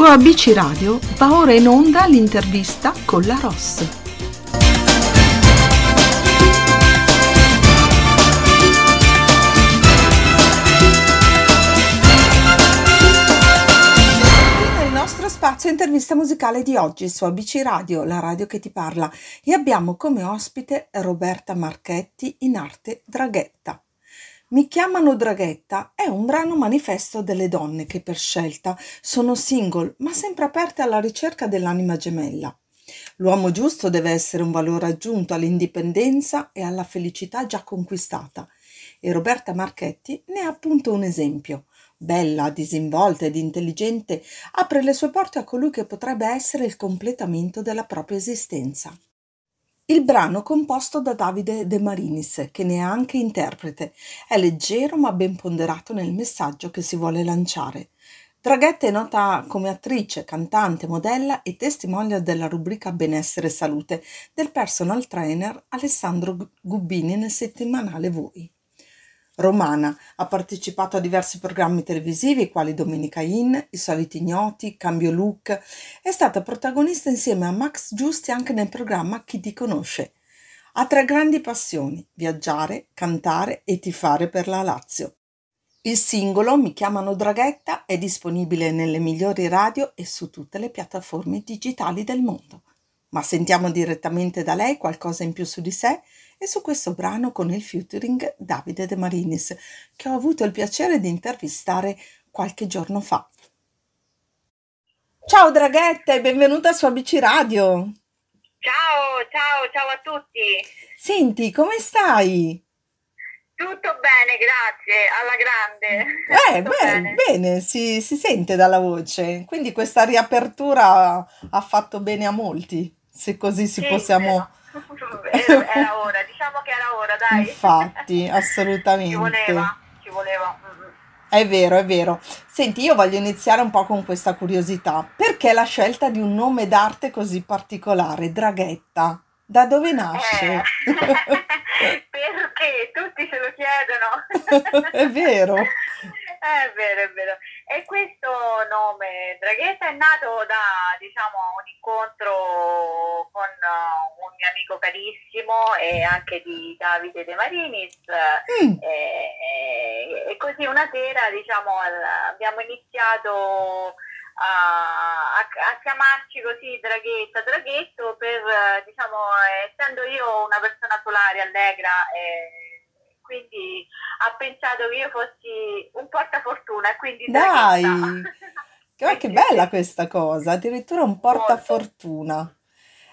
Su ABC Radio va ora in onda l'intervista con la Ross. Spazio intervista musicale di oggi su ABC Radio, la radio che ti parla, e abbiamo come ospite Roberta Marchetti in arte Draghetta. Mi chiamano Draghetta è un brano manifesto delle donne che per scelta sono single ma sempre aperte alla ricerca dell'anima gemella. L'uomo giusto deve essere un valore aggiunto all'indipendenza e alla felicità già conquistata. E Roberta Marchetti ne è appunto un esempio. Bella, disinvolta ed intelligente, apre le sue porte a colui che potrebbe essere il completamento della propria esistenza. Il brano composto da Davide De Marinis, che ne è anche interprete, è leggero ma ben ponderato nel messaggio che si vuole lanciare. Draghetta è nota come attrice, cantante, modella e testimonial della rubrica Benessere e Salute del personal trainer Alessandro Gubbini nel settimanale Voi romana. Ha partecipato a diversi programmi televisivi quali Domenica In, I soliti ignoti, Cambio Look. È stata protagonista insieme a Max Giusti anche nel programma Chi ti conosce. Ha tre grandi passioni: viaggiare, cantare e tifare per la Lazio. Il singolo Mi chiamano Draghetta è disponibile nelle migliori radio e su tutte le piattaforme digitali del mondo. Ma sentiamo direttamente da lei qualcosa in più su di sé e su questo brano con il featuring Davide De Marinis, che ho avuto il piacere di intervistare qualche giorno fa. Ciao Draghetta e benvenuta su ABC Radio. Ciao, ciao, ciao a tutti. Senti, come stai? Tutto bene, grazie, alla grande. Eh, beh, bene, bene si, si sente dalla voce. Quindi questa riapertura ha fatto bene a molti, se così si Sì, possiamo... era, ora, diciamo che era ora, dai. Infatti, Ci assolutamente. voleva, ci voleva. mm, mm. È vero, è vero. Senti, io voglio iniziare un po' con questa curiosità. Perché la scelta di un nome d'arte così particolare, Draghetta? Da dove nasce? Eh, perché tutti se lo chiedono. È vero. È vero, è vero. E questo nome Draghetta è nato da, diciamo, un incontro con uh, un mio amico carissimo e anche di Davide De Marinis. Mm, E, e- così una sera, diciamo, abbiamo iniziato a, a- chiamarci così Draghetta, Draghetto per, diciamo, essendo io una persona solare, allegra, e quindi ha pensato che io fossi un portafortuna, quindi Dai, Draghetta. che, Sì, sì, bella sì, questa cosa, addirittura un portafortuna.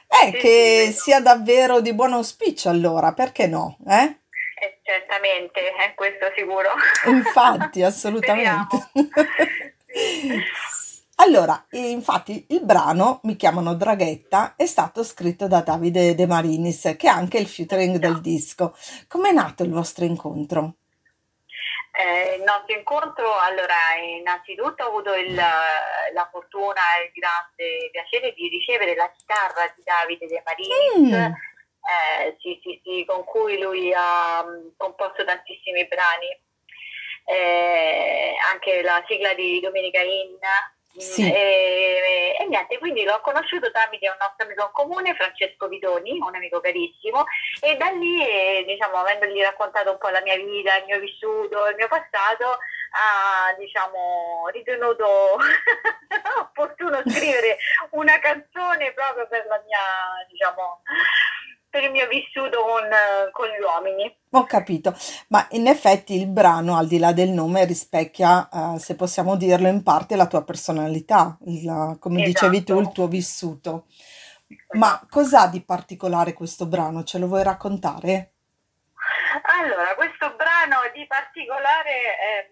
Eh, Sì, sì, che vero. sia davvero di buon auspicio allora, perché no? Eh? Eh, certamente, è questo sicuro. Infatti, assolutamente. Allora, infatti il brano Mi chiamano Draghetta è stato scritto da Davide De Marinis, che è anche il featuring del disco. Com'è nato il vostro incontro? Eh, il nostro incontro, allora, innanzitutto ho avuto il, la fortuna e il grande piacere di ricevere la chitarra di Davide De Marinis, Mm, eh, sì, sì, sì, con cui lui ha mm, composto tantissimi brani, Eh, anche la sigla di Domenica In. Sì, E, e niente, quindi l'ho conosciuto tramite un nostro amico in comune, Francesco Vidoni, un amico carissimo, e da lì, diciamo, avendogli raccontato un po' la mia vita, il mio vissuto, il mio passato, ha, diciamo, ritenuto opportuno scrivere una canzone proprio per la mia, diciamo, per il mio vissuto con, con gli uomini. ho capito. Ma in effetti il brano, al di là del nome, rispecchia, eh, se possiamo dirlo, in parte la tua personalità, il- come dicevi tu, il Esatto, tuo vissuto. Ma esatto. cos'ha di particolare questo brano? Ce lo vuoi raccontare? Allora, questo brano di particolare ehm,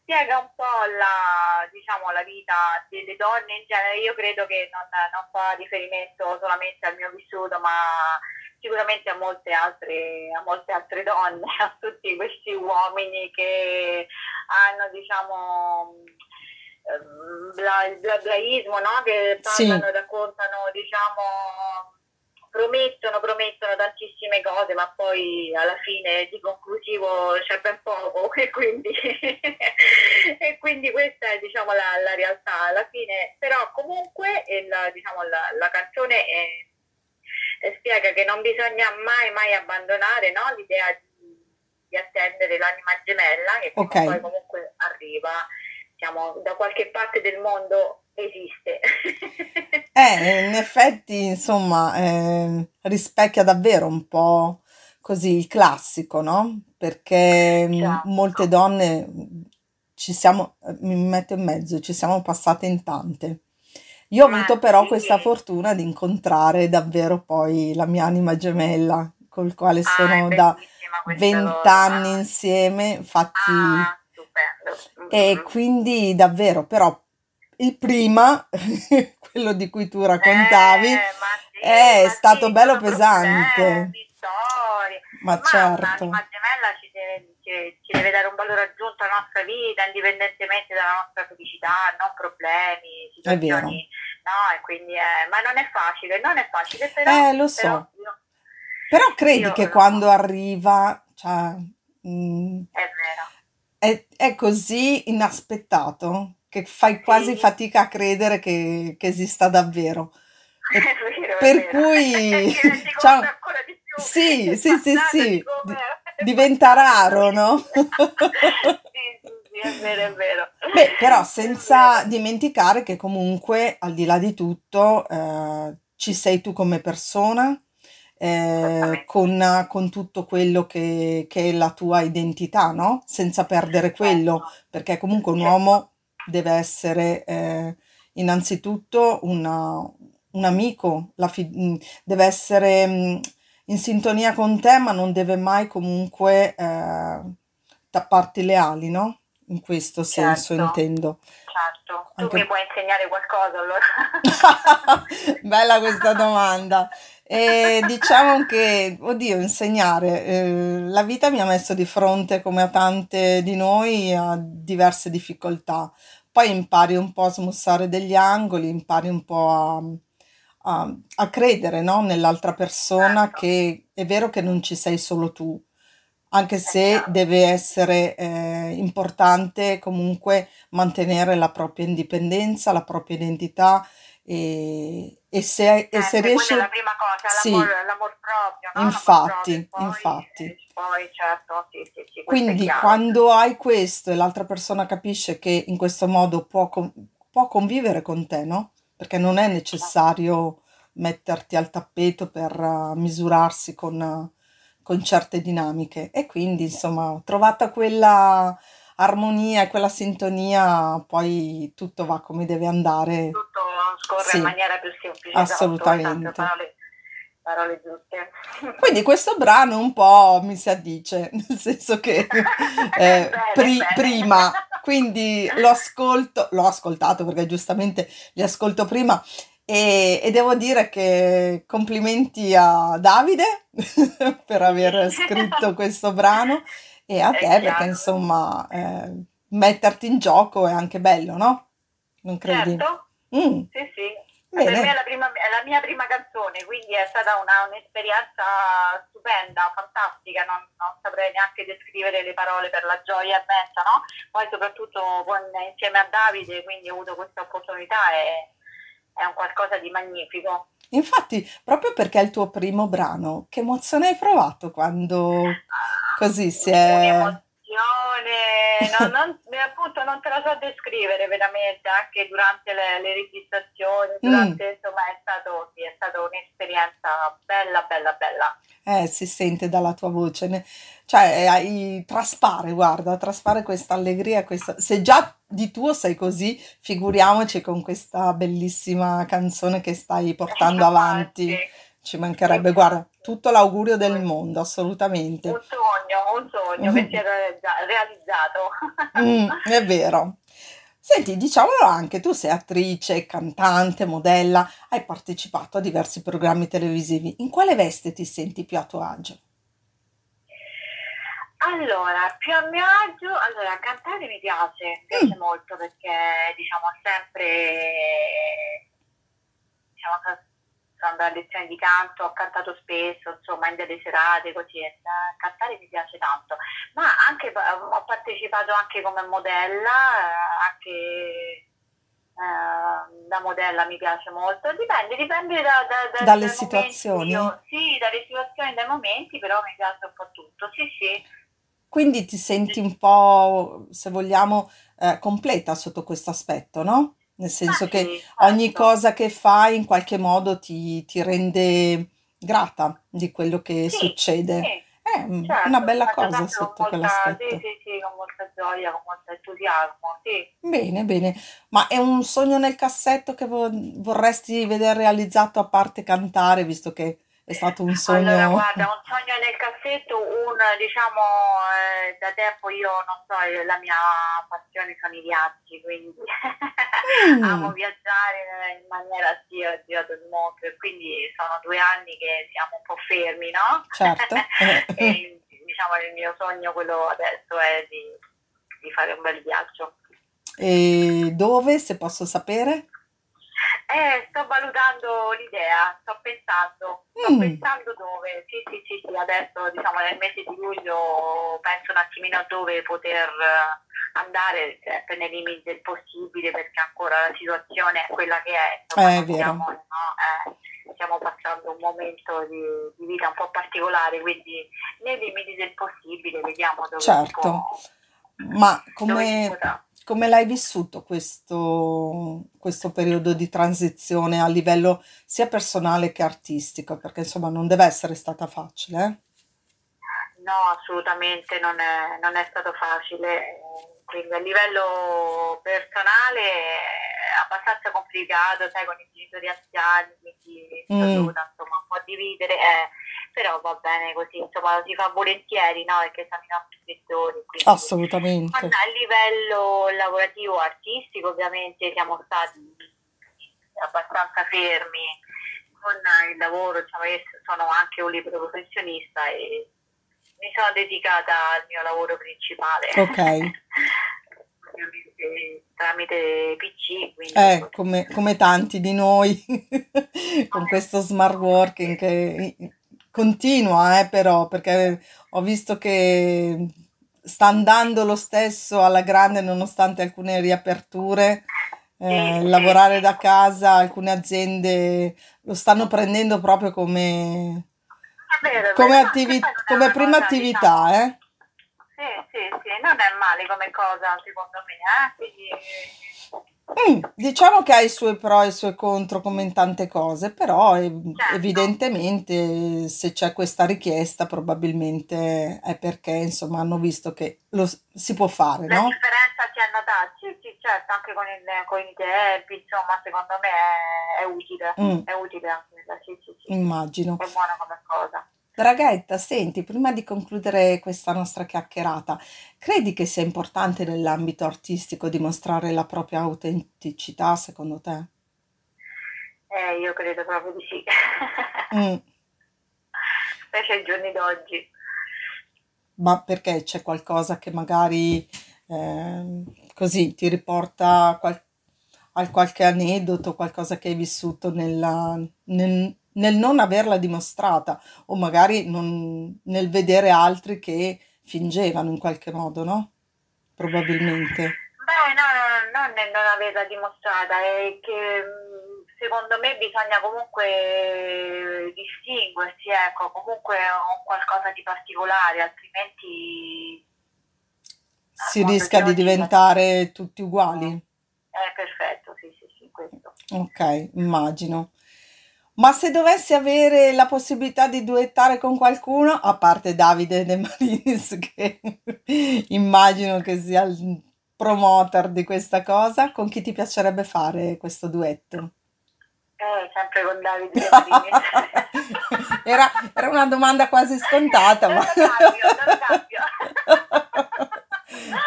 spiega un po' la, diciamo, la vita delle donne in genere. Io credo che non, non fa riferimento solamente al mio vissuto, ma sicuramente a molte altre, a molte altre donne, a tutti questi uomini che hanno, diciamo, ehm, bla- il blablaismo, no? Che Sì, parlano, raccontano, diciamo promettono, promettono tantissime cose, ma poi alla fine di conclusivo c'è ben poco e quindi, e quindi questa è diciamo, la, la, realtà. Alla fine, però comunque la, diciamo, la, la canzone è, è spiega che non bisogna mai, mai abbandonare no? l'idea di, di, attendere l'anima gemella che okay. poi comunque arriva diciamo, da qualche parte del mondo esiste. eh, in effetti, insomma, eh, rispecchia davvero un po' così il classico, no? Perché certo. molte donne ci siamo, mi metto in mezzo, ci siamo passate in tante. Io ho avuto però sì. questa fortuna di incontrare davvero poi la mia anima gemella, col quale ah, sono da vent'anni insieme, infatti... Ah, e mm-hmm. quindi davvero, però il prima, quello di cui tu raccontavi, eh, sì, è stato sì, bello pesante. Ma, ma certo. Una gemella ci deve, ci, ci deve, dare un valore aggiunto alla nostra vita, indipendentemente dalla nostra felicità, non problemi, situazioni. No, e quindi è, ma non è facile, non è facile, però... Eh, lo so. Però, io, però credi che quando arriva, cioè... Mh, mm, è vero. È, è così inaspettato? che fai quasi sì. fatica a credere che, che esista davvero. E vero, per cui ciao. Sì, sì, sì, sì, diventa raro, no? Sì, è vero, è vero. Beh, però senza dimenticare che comunque al di là di tutto eh, ci sei tu come persona, eh, con, con, tutto quello che, che, è la tua identità, no? Senza perdere quello, certo. perché comunque un uomo deve essere eh, innanzitutto una, un amico, fi- mm, deve essere mh, mm, in sintonia con te, ma non deve mai comunque eh, tapparti le ali, no? In questo senso certo. intendo. Certo, tu Anche... mi puoi insegnare qualcosa allora? Bella questa domanda. E diciamo che, oddio, insegnare, eh, la vita mi ha messo di fronte, come a tante di noi, a diverse difficoltà. Poi impari un po' a smussare degli angoli, impari un po' a, a, a credere, no? Nell'altra persona Certo. che è vero che non ci sei solo tu, anche se deve essere eh, importante comunque mantenere la propria indipendenza, la propria identità e, e se, e se Eh, quella è la prima cosa, Sì, l'amor, l'amor proprio, no? L'amor proprio, infatti, poi, infatti. eh, poi certo, sì, sì, sì, Quindi quando hai questo e l'altra persona capisce che in questo modo può, può convivere con te, no? Perché non è necessario metterti al tappeto per eh, misurarsi con, eh, con certe dinamiche. E quindi, insomma, trovata quella armonia e quella sintonia, poi tutto va come deve andare. Tutto scorre in Sì, maniera più semplice, esatto, assolutamente. parole, parole giuste. Quindi questo brano un po' mi si addice, nel senso che eh, pri- prima, quindi lo ascolto, l'ho ascoltato perché giustamente li ascolto prima e, e devo dire che complimenti a Davide per aver scritto questo brano e a È te perché chiaro. insomma eh, metterti in gioco è anche bello, no? Non credi? Certo, Mm, sì, sì. Per me è la, prima- è la mia prima canzone, quindi è stata una- un'esperienza stupenda, fantastica, non, non saprei neanche descrivere le parole per la gioia immensa, no? Poi soprattutto con- insieme a Davide, quindi ho avuto questa opportunità e è un qualcosa di magnifico. Infatti, proprio perché è il tuo primo brano, che emozione hai provato quando così si è... Un'emozione, no, non, appunto non te la so descrivere veramente, anche durante le, le registrazioni, Mm, durante, insomma è stato, sì, è stata un'esperienza bella, bella, bella. eh, si sente dalla tua voce, ne- cioè eh, traspare, guarda, traspare questa allegria, questa... se già di tuo sei così, figuriamoci con questa bellissima canzone che stai portando avanti, ci mancherebbe, guarda, tutto l'augurio del mondo, assolutamente. Sogno, un sogno che si è realizza- realizzato. Mm, è vero. Senti, diciamolo anche, tu sei attrice, cantante, modella, hai partecipato a diversi programmi televisivi. In quale veste ti senti più a tuo agio? Allora, più a mio agio, allora, cantare mi piace, mi piace Mm, molto perché, diciamo, sempre, diciamo, sono andata a lezioni di canto, ho cantato spesso, insomma, in delle serate, così, eh, cantare mi piace tanto, ma anche, ho partecipato anche come modella, eh, anche eh, da modella mi piace molto, dipende, dipende da, da, da, dalle situazioni. Io, sì, dalle situazioni, dai momenti, però mi piace un po' tutto, sì, sì. Quindi ti senti un po', se vogliamo, eh, completa sotto questo aspetto, no? Nel senso che sì, ogni certo. cosa che fai in qualche modo ti, ti rende grata di quello che Sì, succede. sì, È mm, una certo, bella cosa sotto molta, sì, quell'aspetto. sì, sì, con molta gioia, con molto entusiasmo, sì. Bene, bene. Ma è un sogno nel cassetto che vo- vorresti vedere realizzato a parte cantare, visto che è stato un Allora, sogno... guarda, un sogno nel cassetto, un, diciamo, eh, da tempo io non so, eh, la mia passione sono i viaggi, quindi amo Mm, viaggiare in maniera sì, ho girato il mondo e quindi sono due anni che siamo un po' fermi, no? certo. E diciamo il mio sogno, quello adesso, è di, di fare un bel viaggio. E dove, se posso sapere? Eh, sto valutando l'idea, sto pensando, sto Mm, pensando dove, sì, sì, sì, sì, adesso diciamo nel mese di luglio penso un attimino a dove poter eh, andare, sempre nei limiti del possibile, perché ancora la situazione è quella che è, insomma, è non vero. siamo, no, eh, stiamo passando un momento di, di vita un po' particolare, quindi nei limiti del possibile vediamo dove Certo. può, Ma come. Come l'hai vissuto questo, questo periodo di transizione a livello sia personale che artistico? Perché insomma non deve essere stata facile, eh? No, assolutamente non è, non è stato facile. Quindi a livello personale è abbastanza complicato, sai, con i genitori anziani, quindi Mm, dovuta insomma un po' dividere, eh, però va bene così, insomma lo si fa volentieri, no? Perché sono i nostri quindi assolutamente. non a livello lavorativo, artistico, ovviamente siamo stati abbastanza fermi con il lavoro, diciamo, io sono anche un libero professionista e mi sono dedicata al mio lavoro principale, Ok. tramite PC, quindi Eh, come, come tanti di noi, con questo smart working che continua, eh, però, perché ho visto che sta andando lo stesso alla grande nonostante alcune riaperture. Eh, lavorare da casa, alcune aziende lo stanno prendendo proprio come, vero, come, attivi- come prima cosa, diciamo, attività, eh? sì, sì, sì, non è male come cosa secondo me, eh? Quindi, Mm, diciamo che ha i suoi pro e i suoi contro come in tante cose, però ev- certo. evidentemente se c'è questa richiesta probabilmente è perché insomma hanno visto che lo s- si può fare, La no? differenza si è notata, sì, sì, certo, anche con, il, con i tempi, insomma, secondo me è, è utile, Mm, è utile anche quella, sì, sì, sì, immagino. è buona come cosa. Draghetta, senti, prima di concludere questa nostra chiacchierata, credi che sia importante nell'ambito artistico dimostrare la propria autenticità, secondo te? Eh, io credo proprio di sì, Mm, specie ai giorni d'oggi. ma perché c'è qualcosa che magari ehm, così ti riporta a, qual- a qualche aneddoto, qualcosa che hai vissuto nella- nel, nel non averla dimostrata, o magari non- nel vedere altri che fingevano in qualche modo, no? Probabilmente. Beh, no, no, no, non è non averla dimostrata, è che secondo me bisogna comunque distinguersi, ecco, comunque un qualcosa di particolare, altrimenti al Si rischia di diventare tutti uguali. È perfetto, sì, sì, sì, questo. Ok, immagino. Ma se dovessi avere la possibilità di duettare con qualcuno, a parte Davide De Marinis, che immagino che sia il promoter di questa cosa, con chi ti piacerebbe fare questo duetto? Eh, sempre con Davide De Marini. Era, era una domanda quasi scontata, ma...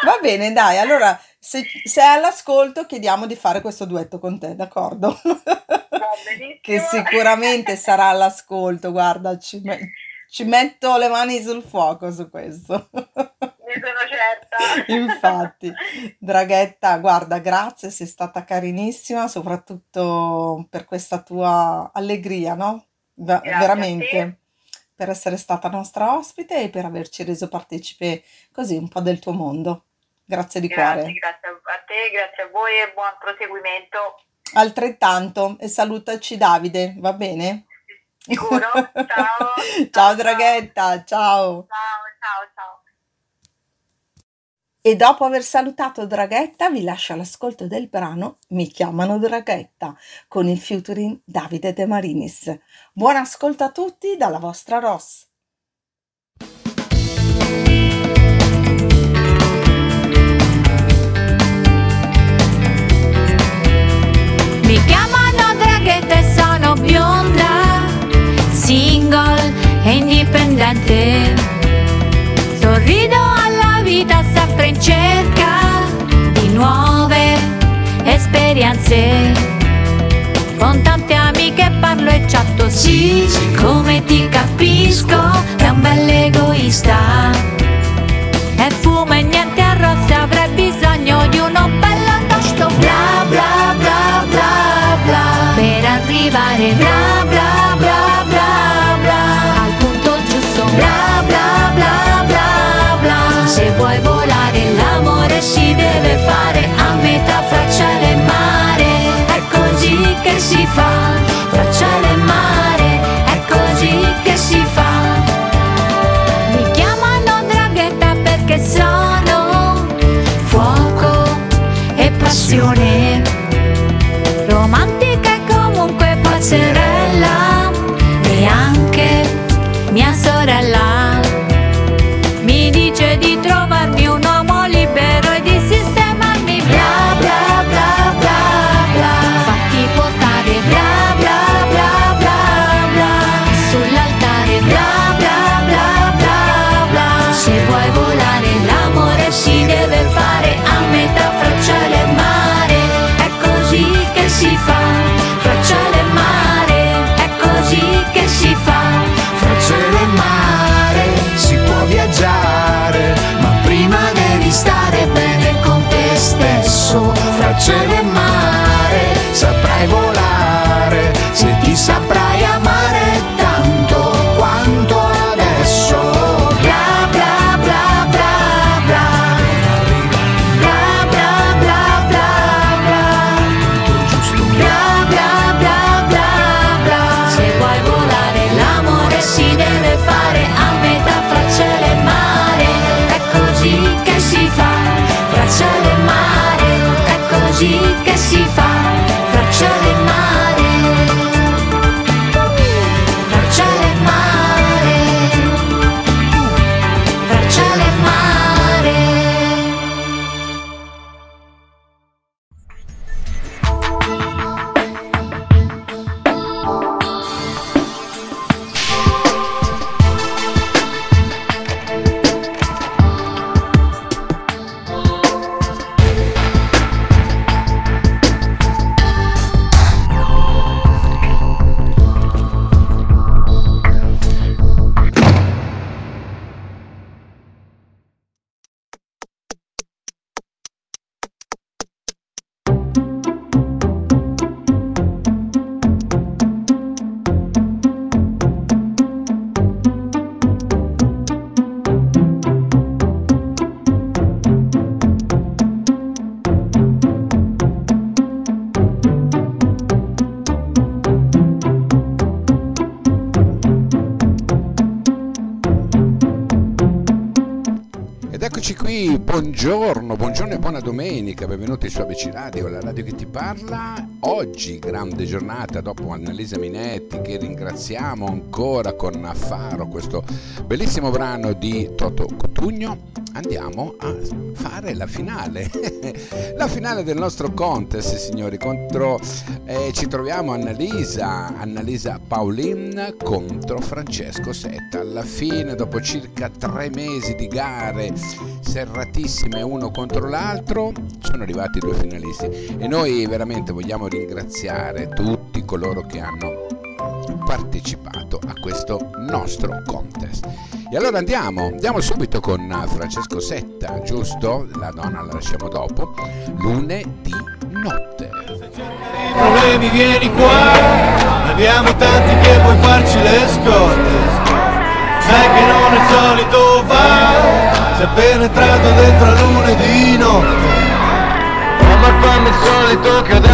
Va bene, dai, allora se, se è all'ascolto chiediamo di fare questo duetto con te, d'accordo? Che sicuramente sarà all'ascolto, guarda, ci, me- ci metto le mani sul fuoco su questo. Ne sono certa. Infatti, Draghetta, guarda, grazie, sei stata carinissima, soprattutto per questa tua allegria, no? Te. veramente, per essere stata nostra ospite e per averci reso partecipe così un po' del tuo mondo. Grazie di Grazie, cuore. grazie a te, grazie a voi e buon proseguimento. Altrettanto, e salutaci Davide, va bene? Sicuro? Ciao. Ciao ciao. Draghetta, ciao. Ciao, ciao, ciao. E dopo aver salutato Draghetta, vi lascio all'ascolto del brano Mi chiamano Draghetta con il featuring Davide De Marinis. Buon ascolto a tutti dalla vostra Ross. Indipendente. Sorrido alla vita sempre in cerca di nuove esperienze. Con tante amiche parlo e chatto, sì, come ti capisco, è un bel egoista. E fumo e niente arrosto, avrei bisogno di uno bello tosto Bla bla bla bla bla Per arrivare bla eccoci qui, buongiorno, buongiorno e buona domenica, benvenuti su ABC Radio, la radio che ti parla. Oggi grande giornata dopo Annalisa Minetti che ringraziamo ancora con Affaro, questo bellissimo brano di Toto Cotugno. Andiamo a fare la finale, la finale del nostro contest signori, contro eh, ci troviamo Annalisa, Annalisa Paulin contro Francesco Setta. Alla fine, dopo circa tre mesi di gare serratissime uno contro l'altro, sono arrivati i due finalisti e noi veramente vogliamo ringraziare tutti coloro che hanno partecipato a questo nostro contest. E allora andiamo, andiamo subito con Francesco Setta, giusto? La donna la lasciamo dopo. Lunedì notte. I problemi vieni qua, abbiamo tanti che puoi farci le scorte. Sai che non è solito va, sei appena entrato dentro a lunedì notte. Ma è il solito che